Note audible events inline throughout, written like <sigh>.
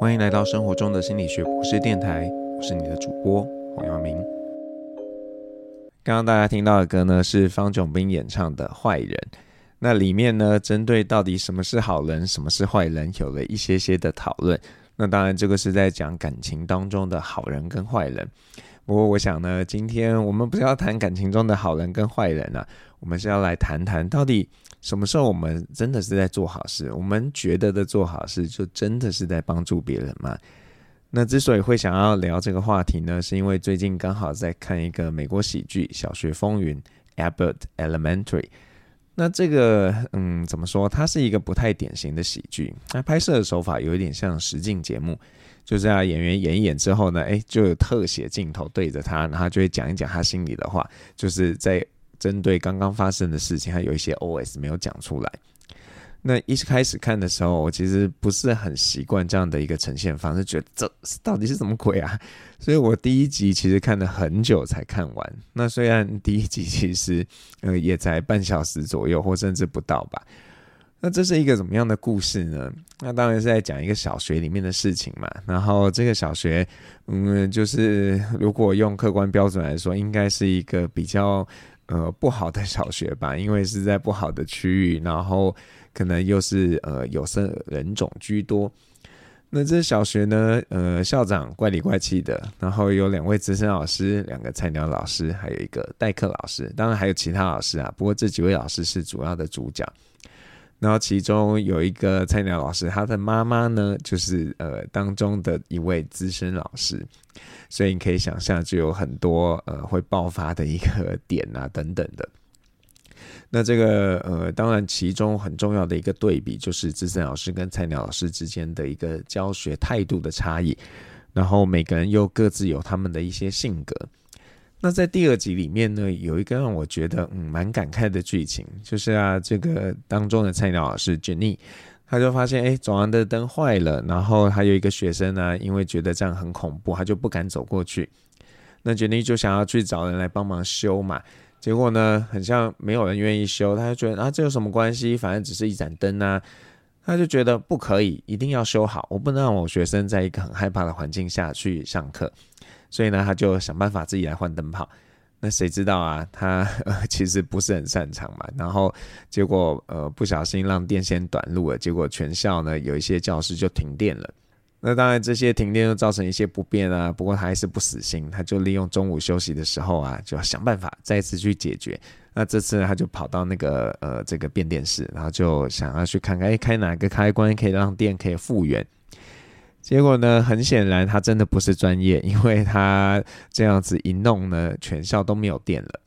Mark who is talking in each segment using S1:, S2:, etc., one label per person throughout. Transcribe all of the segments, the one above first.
S1: 欢迎来到生活中的心理学博士电台，我是你的主播黄耀明。刚刚大家听到的歌呢，是方炯斌演唱的《坏人》。那里面呢，针对到底什么是好人，什么是坏人，有了一些些的讨论。那当然，这个是在讲感情当中的好人跟坏人。不过，我想呢，今天我们不是要谈感情中的好人跟坏人啊，我们是要来谈谈到底。什么时候我们真的是在做好事？我们觉得的做好事，就真的是在帮助别人吗？那之所以会想要聊这个话题呢，是因为最近刚好在看一个美国喜剧《小学风云》（Abbott Elementary）。那这个，嗯，怎么说？它是一个不太典型的喜剧。那拍摄的手法有一点像实境节目，就是啊，演员演一演之后呢，诶，就有特写镜头对着他，然后就会讲一讲他心里的话，就是在。针对刚刚发生的事情，还有一些 OS 没有讲出来。那一开始看的时候，我其实不是很习惯这样的一个呈现方式，觉得这到底是什么鬼啊？所以我第一集其实看了很久才看完。那虽然第一集其实呃也才半小时左右，或甚至不到吧。那这是一个怎么样的故事呢？那当然是在讲一个小学里面的事情嘛。然后这个小学，嗯，就是如果用客观标准来说，应该是一个比较。呃，不好的小学吧，因为是在不好的区域，然后可能又是呃有色人种居多。那这小学呢，呃，校长怪里怪气的，然后有两位资深老师，两个菜鸟老师，还有一个代课老师，当然还有其他老师啊。不过这几位老师是主要的主角。然后其中有一个菜鸟老师，他的妈妈呢，就是呃当中的一位资深老师，所以你可以想象，就有很多呃会爆发的一个 <laughs> 点啊等等的。那这个呃，当然其中很重要的一个对比，就是资深老师跟菜鸟老师之间的一个教学态度的差异，然后每个人又各自有他们的一些性格。那在第二集里面呢，有一个让我觉得嗯蛮感慨的剧情，就是啊这个当中的菜鸟老师 Jenny，他就发现哎走廊的灯坏了，然后还有一个学生呢，因为觉得这样很恐怖，他就不敢走过去。那 Jenny 就想要去找人来帮忙修嘛，结果呢，很像没有人愿意修，他就觉得啊这有什么关系，反正只是一盏灯啊，他就觉得不可以，一定要修好，我不能让我学生在一个很害怕的环境下去上课。所以呢，他就想办法自己来换灯泡。那谁知道啊，他呃 <laughs> 其实不是很擅长嘛。然后结果呃不小心让电线短路了，结果全校呢有一些教室就停电了。那当然这些停电又造成一些不便啊。不过他还是不死心，他就利用中午休息的时候啊，就要想办法再次去解决。那这次呢，他就跑到那个呃这个变电室，然后就想要去看看，哎，开哪个开关可以让电可以复原。结果呢，很显然他真的不是专业，因为他这样子一弄呢，全校都没有电了。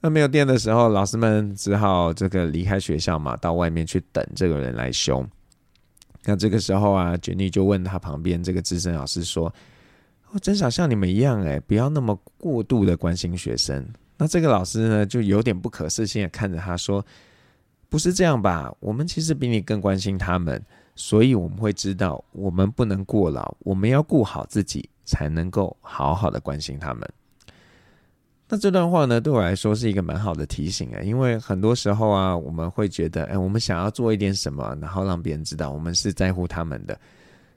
S1: 那没有电的时候，老师们只好这个离开学校嘛，到外面去等这个人来修。那这个时候啊杰尼就问他旁边这个资深老师说：“我真想像你们一样，哎，不要那么过度的关心学生。”那这个老师呢，就有点不可置信的看着他说：“不是这样吧？我们其实比你更关心他们。”所以我们会知道，我们不能过劳，我们要顾好自己，才能够好好的关心他们。那这段话呢，对我来说是一个蛮好的提醒啊，因为很多时候啊，我们会觉得，哎，我们想要做一点什么，然后让别人知道我们是在乎他们的。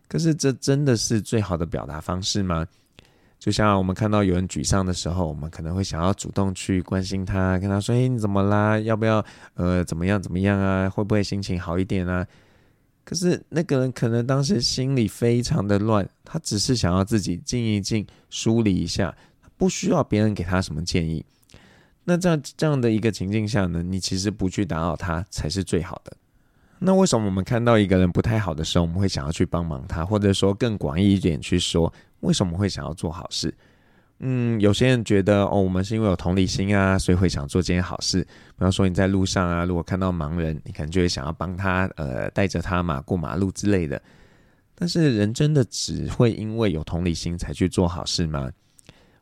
S1: 可是，这真的是最好的表达方式吗？就像我们看到有人沮丧的时候，我们可能会想要主动去关心他，跟他说：“哎，你怎么啦？要不要呃，怎么样怎么样啊？会不会心情好一点啊？”可是那个人可能当时心里非常的乱，他只是想要自己静一静，梳理一下，不需要别人给他什么建议。那这样这样的一个情境下呢，你其实不去打扰他才是最好的。那为什么我们看到一个人不太好的时候，我们会想要去帮忙他，或者说更广义一点去说，为什么会想要做好事？嗯，有些人觉得哦，我们是因为有同理心啊，所以会想做这件好事。比方说你在路上啊，如果看到盲人，你可能就会想要帮他，呃，带着他嘛，过马路之类的。但是人真的只会因为有同理心才去做好事吗？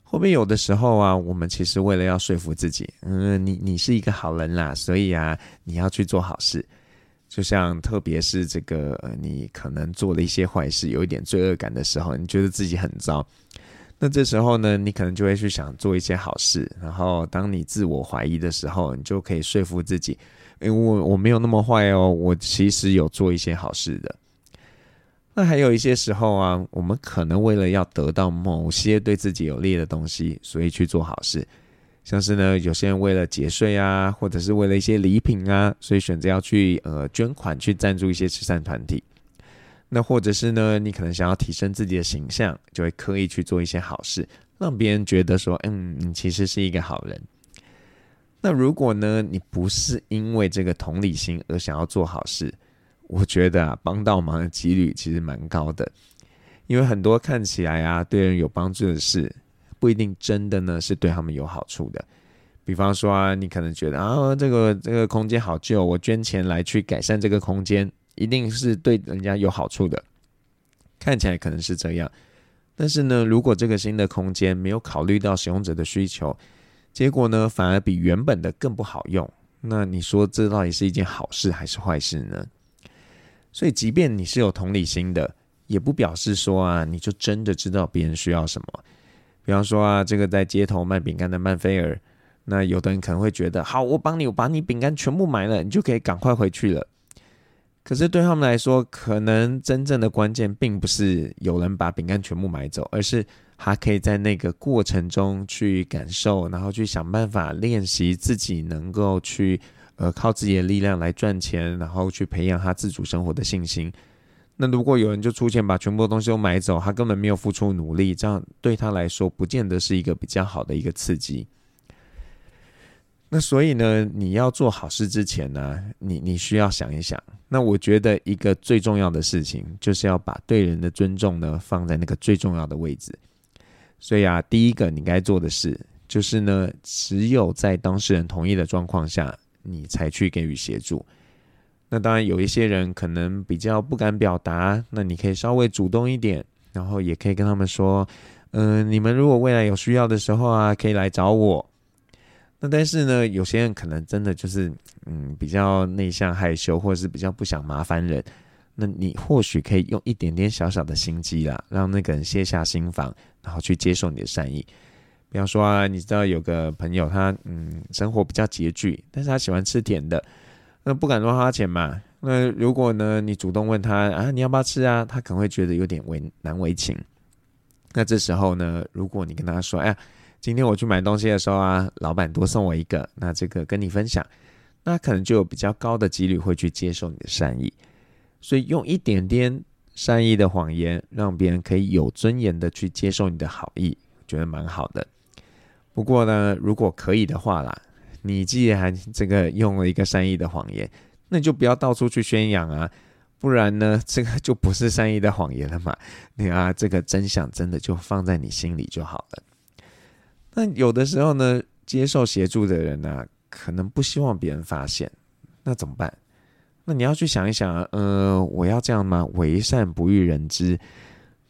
S1: 会不会有的时候啊，我们其实为了要说服自己，嗯，你你是一个好人啦，所以啊，你要去做好事。就像特别是这个，呃，你可能做了一些坏事，有一点罪恶感的时候，你觉得自己很糟。那这时候呢，你可能就会去想做一些好事，然后当你自我怀疑的时候，你就可以说服自己，因为我我没有那么坏哦，我其实有做一些好事的。那还有一些时候啊，我们可能为了要得到某些对自己有利的东西，所以去做好事。像是呢，有些人为了节税啊，或者是为了一些礼品啊，所以选择要去呃捐款去赞助一些慈善团体。那或者是呢，你可能想要提升自己的形象，就会刻意去做一些好事，让别人觉得说，嗯，你其实是一个好人。那如果呢，你不是因为这个同理心而想要做好事，我觉得啊，帮到忙的几率其实蛮高的，因为很多看起来啊对人有帮助的事，不一定真的呢是对他们有好处的。比方说啊，你可能觉得啊，这个这个空间好旧，我捐钱来去改善这个空间，一定是对人家有好处的。看起来可能是这样，但是呢，如果这个新的空间没有考虑到使用者的需求，结果呢反而比原本的更不好用，那你说这到底是一件好事还是坏事呢？所以，即便你是有同理心的，也不表示说啊，你就真的知道别人需要什么。比方说啊，这个在街头卖饼干的曼菲尔，那有的人可能会觉得，好，我帮你，我把你饼干全部买了，你就可以赶快回去了。可是对他们来说，可能真正的关键并不是有人把饼干全部买走，而是他可以在那个过程中去感受，然后去想办法练习自己能够去。呃，靠自己的力量来赚钱，然后去培养他自主生活的信心。那如果有人就出钱把全部东西都买走，他根本没有付出努力，这样对他来说不见得是一个比较好的一个刺激。那所以呢，你要做好事之前呢，你你需要想一想。那我觉得一个最重要的事情，就是要把对人的尊重呢放在那个最重要的位置。所以啊，第一个你该做的事，就是呢，只有在当事人同意的状况下。你才去给予协助。那当然有一些人可能比较不敢表达，那你可以稍微主动一点，然后也可以跟他们说，嗯、你们如果未来有需要的时候啊，可以来找我。那但是呢，有些人可能真的就是嗯比较内向害羞，或者是比较不想麻烦人，那你或许可以用一点点小小的心机啦，让那个人卸下心防，然后去接受你的善意。比方说啊，你知道有个朋友他，他嗯生活比较拮据，但是他喜欢吃甜的，那不敢乱花钱嘛。那如果呢，你主动问他啊，你要不要吃啊？他可能会觉得有点为难为情。那这时候呢，如果你跟他说，哎呀，今天我去买东西的时候啊，老板多送我一个，那这个跟你分享，那可能就有比较高的几率会去接受你的善意。所以用一点点善意的谎言，让别人可以有尊严的去接受你的好意，觉得蛮好的。不过呢，如果可以的话啦，你既然这个用了一个善意的谎言，那就不要到处去宣扬啊，不然呢，<laughs> 这个就不是善意的谎言了嘛。你啊，这个真相真的就放在你心里就好了。那有的时候呢，接受协助的人呢、可能不希望别人发现，那怎么办？那你要去想一想，呃，我要这样吗？为善不欲人知。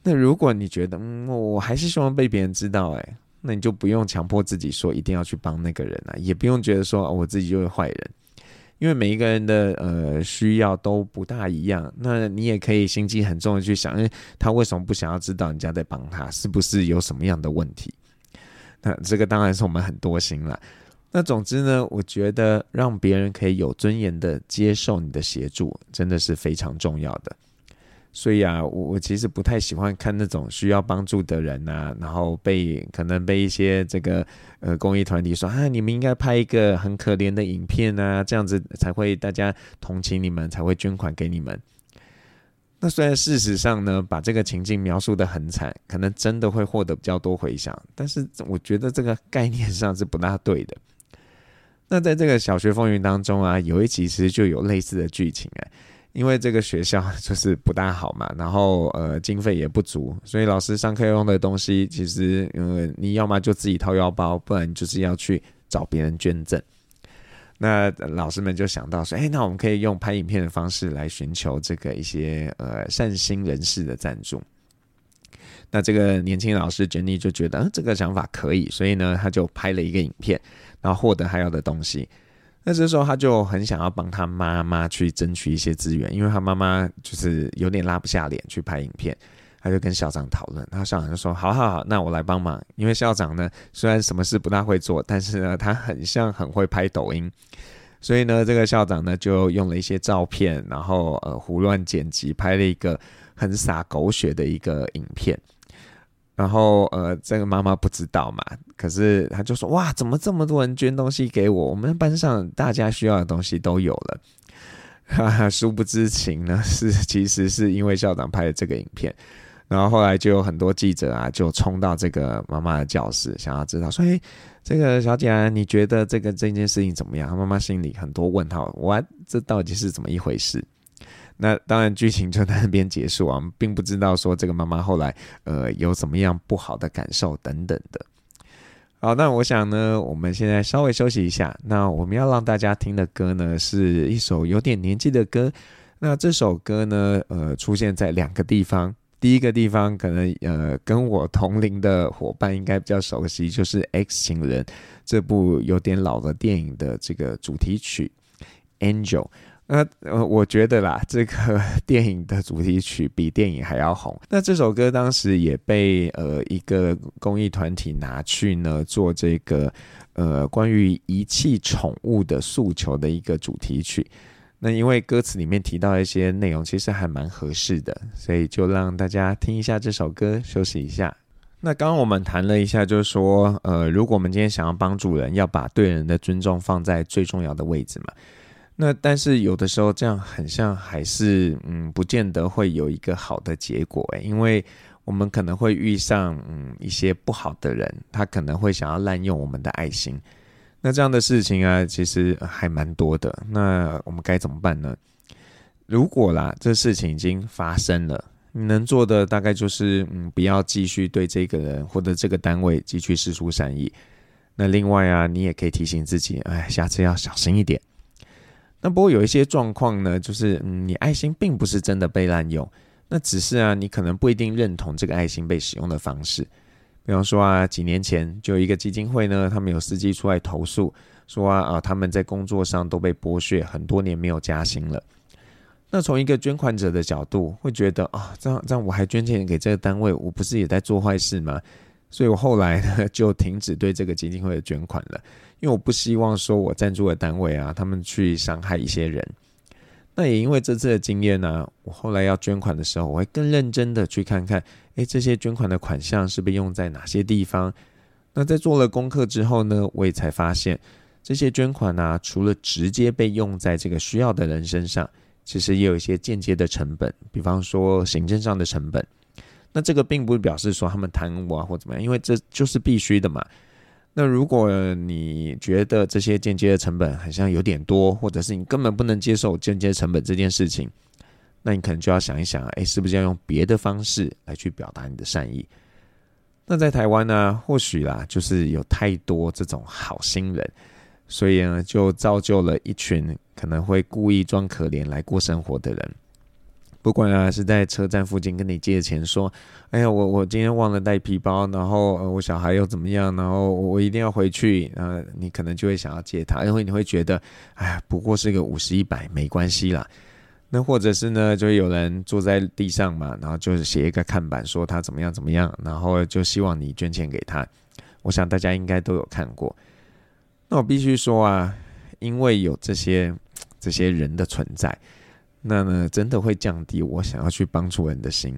S1: 那如果你觉得，嗯，我还是希望被别人知道，哎。那你就不用强迫自己说一定要去帮那个人啊，也不用觉得说，我自己就是坏人，因为每一个人的呃需要都不大一样。那你也可以心机很重的去想，诶，他为什么不想要知道人家在帮他？是不是有什么样的问题？那这个当然是我们很多心了。那总之呢，我觉得让别人可以有尊严的接受你的协助，真的是非常重要的。所以啊，我我其实不太喜欢看那种需要帮助的人啊，然后被可能被一些这个呃公益团体说啊，你们应该拍一个很可怜的影片啊，这样子才会大家同情你们，才会捐款给你们。那虽然事实上呢，把这个情境描述得很惨，可能真的会获得比较多回响，但是我觉得这个概念上是不大对的。那在这个小学风云当中啊，有一集其实就有类似的剧情哎。因为这个学校 <laughs> 就是不大好嘛，然后呃经费也不足，所以老师上课用的东西，其实呃你要么就自己掏腰包，不然就是要去找别人捐赠。那老师们就想到说，哎，那我们可以用拍影片的方式来寻求这个一些呃善心人士的赞助。那这个年轻老师 Jenny 就觉得，嗯，这个想法可以，所以呢他就拍了一个影片，然后获得他要的东西。那这时候他就很想要帮他妈妈去争取一些资源，因为他妈妈就是有点拉不下脸去拍影片，他就跟校长讨论，然后校长就说：“好好好，那我来帮忙。”因为校长呢虽然什么事不大会做，但是呢他很像很会拍抖音，所以呢，这个校长呢就用了一些照片，然后呃胡乱剪辑，拍了一个很洒狗血的一个影片。然后呃，这个妈妈不知道嘛，可是他就说：“哇，怎么这么多人捐东西给我？我们班上大家需要的东西都有了。”哈哈，殊不知情呢，是其实是因为校长拍的这个影片。然后后来就有很多记者啊，就冲到这个妈妈的教室，想要知道说：“诶，这个小姐啊，你觉得这个这件事情怎么样？”她妈妈心里很多问号，哇，这到底是怎么一回事？那当然剧情就在那边结束啊，我们并不知道说这个妈妈后来呃有怎么样不好的感受等等的。好，那我想呢，我们现在稍微休息一下。那我们要让大家听的歌呢，是一首有点年纪的歌。那这首歌呢，呃，出现在两个地方。第一个地方可能呃跟我同龄的伙伴应该比较熟悉，就是《X 情人》这部有点老的电影的这个主题曲《Angel》。那呃我觉得啦，这个电影的主题曲 <laughs> 比电影还要红。那这首歌当时也被呃一个公益团体拿去呢做这个呃关于遗弃宠物的诉求的一个主题曲。那因为歌词里面提到一些内容，其实还蛮合适的，所以就让大家听一下这首歌，休息一下。那刚刚我们谈了一下，就是说，呃，如果我们今天想要帮助人，要把对人的尊重放在最重要的位置嘛。那但是有的时候这样很像还是，嗯，不见得会有一个好的结果诶，因为我们可能会遇上，嗯，一些不好的人，他可能会想要滥用我们的爱心。那这样的事情啊，其实还蛮多的。那我们该怎么办呢？如果啦，这事情已经发生了，你能做的大概就是，嗯，不要继续对这个人或者这个单位继续释出善意。那另外啊，你也可以提醒自己，哎，下次要小心一点。那不过有一些状况呢，就是，嗯，你爱心并不是真的被滥用，那只是啊，你可能不一定认同这个爱心被使用的方式。比方说啊，几年前就一个基金会呢，他们有司机出来投诉，说啊啊，他们在工作上都被剥削，很多年没有加薪了。那从一个捐款者的角度，会觉得啊，这样这样我还捐钱给这个单位，我不是也在做坏事吗？所以我后来呢就停止对这个基金会的捐款了，因为我不希望说我赞助的单位啊，他们去伤害一些人。那也因为这次的经验呢、我后来要捐款的时候，我会更认真的去看看，诶，这些捐款的款项是被用在哪些地方？那在做了功课之后呢，我也才发现，这些捐款呢、除了直接被用在这个需要的人身上，其实也有一些间接的成本，比方说行政上的成本。那这个并不表示说他们贪污啊或怎么样，因为这就是必须的嘛。那如果你觉得这些间接的成本好像有点多，或者是你根本不能接受间接成本这件事情，那你可能就要想一想，哎，是不是要用别的方式来去表达你的善意？那在台湾呢，或许啦，就是有太多这种好心人，所以呢，就造就了一群可能会故意装可怜来过生活的人。不管啊，是在车站附近跟你借钱，说：“哎呀，我我今天忘了带皮包，然后呃我小孩又怎么样，然后我一定要回去。”呃，你可能就会想要借他，因为你会觉得，哎呀，不过是个五十一百，没关系啦。那或者是呢，就有人坐在地上嘛，然后就是写一个看板，说他怎么样怎么样，然后就希望你捐钱给他。我想大家应该都有看过。那我必须说啊，因为有这些这些人的存在。那呢，真的会降低我想要去帮助人的心，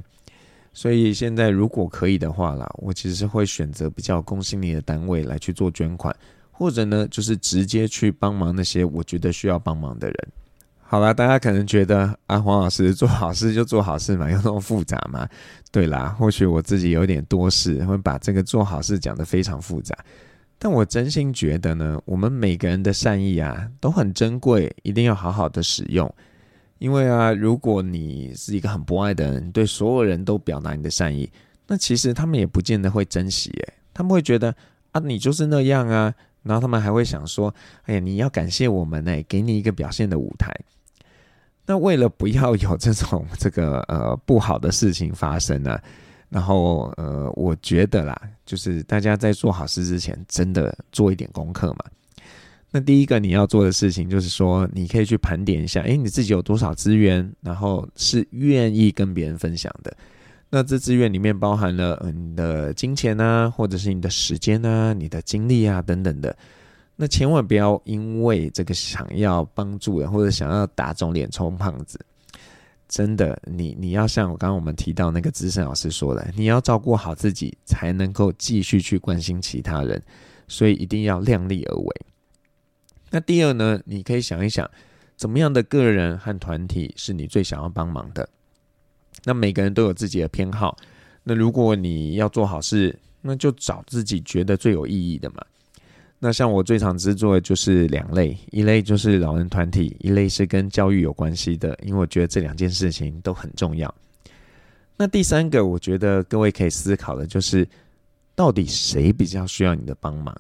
S1: 所以现在如果可以的话啦，我其实会选择比较公信力的单位来去做捐款，或者呢，就是直接去帮忙那些我觉得需要帮忙的人。好啦，大家可能觉得啊，黄老师做好事就做好事嘛，有那么复杂吗？对啦，或许我自己有点多事，会把这个做好事讲得非常复杂，但我真心觉得呢，我们每个人的善意啊都很珍贵，一定要好好的使用。因为啊，如果你是一个很博爱的人，对所有人都表达你的善意，那其实他们也不见得会珍惜。诶，他们会觉得啊，你就是那样啊，然后他们还会想说，哎呀，你要感谢我们呢，给你一个表现的舞台。那为了不要有这种这个呃不好的事情发生呢，然后呃，我觉得啦，就是大家在做好事之前，真的做一点功课嘛。那第一个你要做的事情就是说，你可以去盘点一下，诶，你自己有多少资源，然后是愿意跟别人分享的。那这资源里面包含了你的金钱啊，或者是你的时间啊、你的精力啊等等的。那千万不要因为这个想要帮助人或者想要打肿脸充胖子。真的，你你要像我刚刚我们提到那个资深老师说的，你要照顾好自己，才能够继续去关心其他人，所以一定要量力而为。那第二呢，你可以想一想，怎么样的个人和团体是你最想要帮忙的？那每个人都有自己的偏好，那如果你要做好事，那就找自己觉得最有意义的嘛。那像我最常制作的就是两类，一类就是老人团体，一类是跟教育有关系的，因为我觉得这两件事情都很重要。那第三个，我觉得各位可以思考的就是，到底谁比较需要你的帮忙？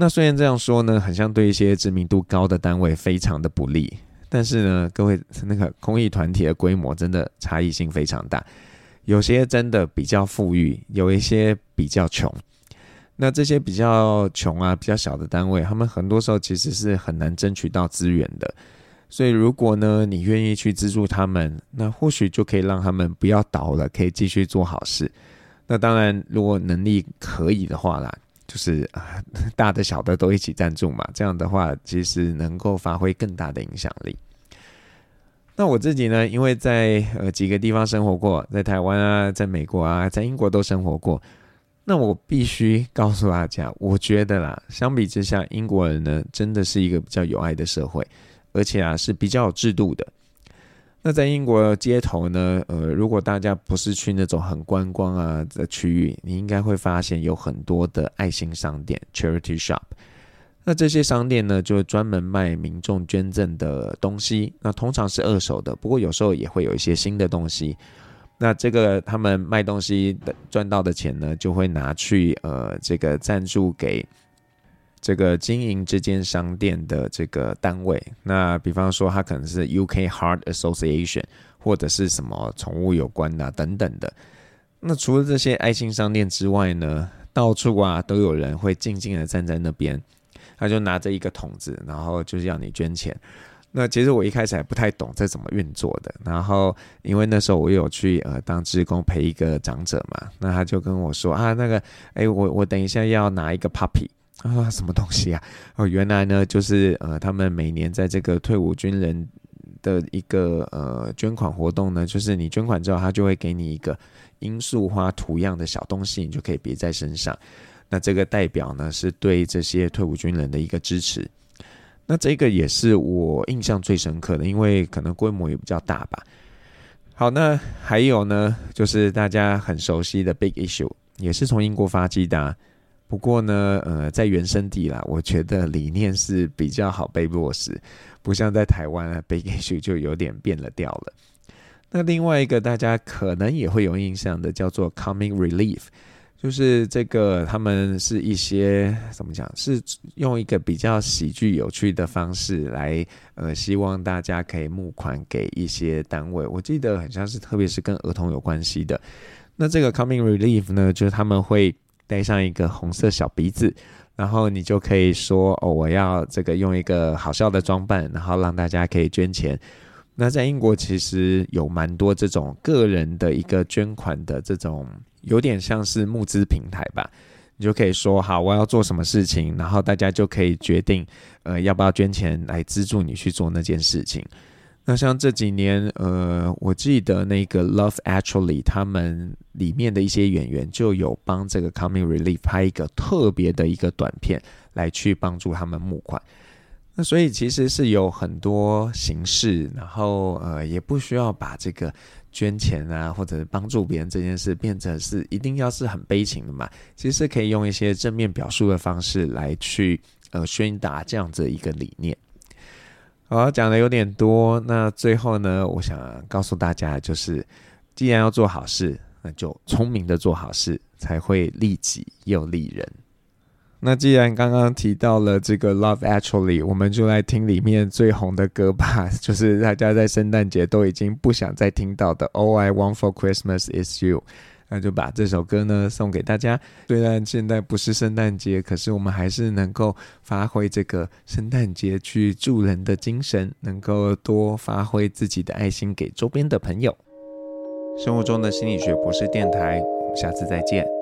S1: 那虽然这样说呢，很像对一些知名度高的单位非常的不利，但是呢，各位那个公益团体的规模真的差异性非常大，有些真的比较富裕，有一些比较穷。那这些比较穷啊、比较小的单位，他们很多时候其实是很难争取到资源的。所以，如果呢你愿意去资助他们，那或许就可以让他们不要倒了，可以继续做好事。那当然，如果能力可以的话啦，就是啊，大的小的都一起赞助嘛。这样的话，其实能够发挥更大的影响力。那我自己呢，因为在呃几个地方生活过，在台湾啊，在美国啊，在英国都生活过。那我必须告诉大家，我觉得啦，相比之下，英国人呢真的是一个比较有爱的社会，而且啊是比较有制度的。那在英国街头呢，呃，如果大家不是去那种很观光啊的区域，你应该会发现有很多的爱心商店 （charity shop）。那这些商店呢，就专门卖民众捐赠的东西，那通常是二手的，不过有时候也会有一些新的东西。那这个他们卖东西赚到的钱呢，就会拿去呃这个赞助给这个经营这间商店的这个单位。那比方说，他可能是 UK Heart Association 或者是什么宠物有关的、等等的。那除了这些爱心商店之外呢，到处啊都有人会静静的站在那边，他就拿着一个桶子，然后就是要你捐钱。那其实我一开始还不太懂这怎么运作的，然后因为那时候我有去呃当职工陪一个长者嘛，那他就跟我说啊，那个哎、我我等一下要拿一个 puppy，啊什么东西啊？哦原来呢就是呃他们每年在这个退伍军人的一个呃捐款活动呢，就是你捐款之后，他就会给你一个罂粟花图样的小东西，你就可以别在身上。那这个代表呢是对这些退伍军人的一个支持。那这个也是我印象最深刻的，因为可能规模也比较大吧。好，那还有呢，就是大家很熟悉的 Big Issue，也是从英国发迹的。不过呢，呃，在原生地啦，我觉得理念是比较好被落实，不像在台湾啊，Big Issue 就有点变了调了。那另外一个大家可能也会有印象的，叫做 “Coming Relief。就是这个，他们是一些怎么讲？是用一个比较喜剧、有趣的方式来，呃，希望大家可以募款给一些单位。我记得很像是，特别是跟儿童有关系的。那这个 “Coming Relief 呢，就是他们会戴上一个红色小鼻子，然后你就可以说：“哦，我要这个用一个好笑的装扮，然后让大家可以捐钱。”那在英国其实有蛮多这种个人的一个捐款的这种。有点像是募资平台吧，你就可以说好，我要做什么事情，然后大家就可以决定，呃，要不要捐钱来资助你去做那件事情。那像这几年，呃，我记得那个 Love Actually 他们里面的一些演员就有帮这个 Coming Relief 拍一个特别的一个短片，来去帮助他们募款。那所以其实是有很多形式，然后呃，也不需要把这个。捐钱啊，或者帮助别人这件事，变成是一定要是很悲情的嘛？其实可以用一些正面表述的方式来去呃宣达这样子一个理念。好，讲的有点多，那最后呢，我想告诉大家，就是既然要做好事，那就聪明的做好事，才会利己又利人。那既然刚刚提到了这个 Love Actually，我们就来听里面最红的歌吧，<laughs> 就是大家在圣诞节都已经不想再听到的 All I Want for Christmas Is You。那就把这首歌呢送给大家。虽然现在不是圣诞节，可是我们还是能够发挥这个圣诞节去助人的精神，能够多发挥自己的爱心给周边的朋友。生活中的心理学博士电台，我们下次再见。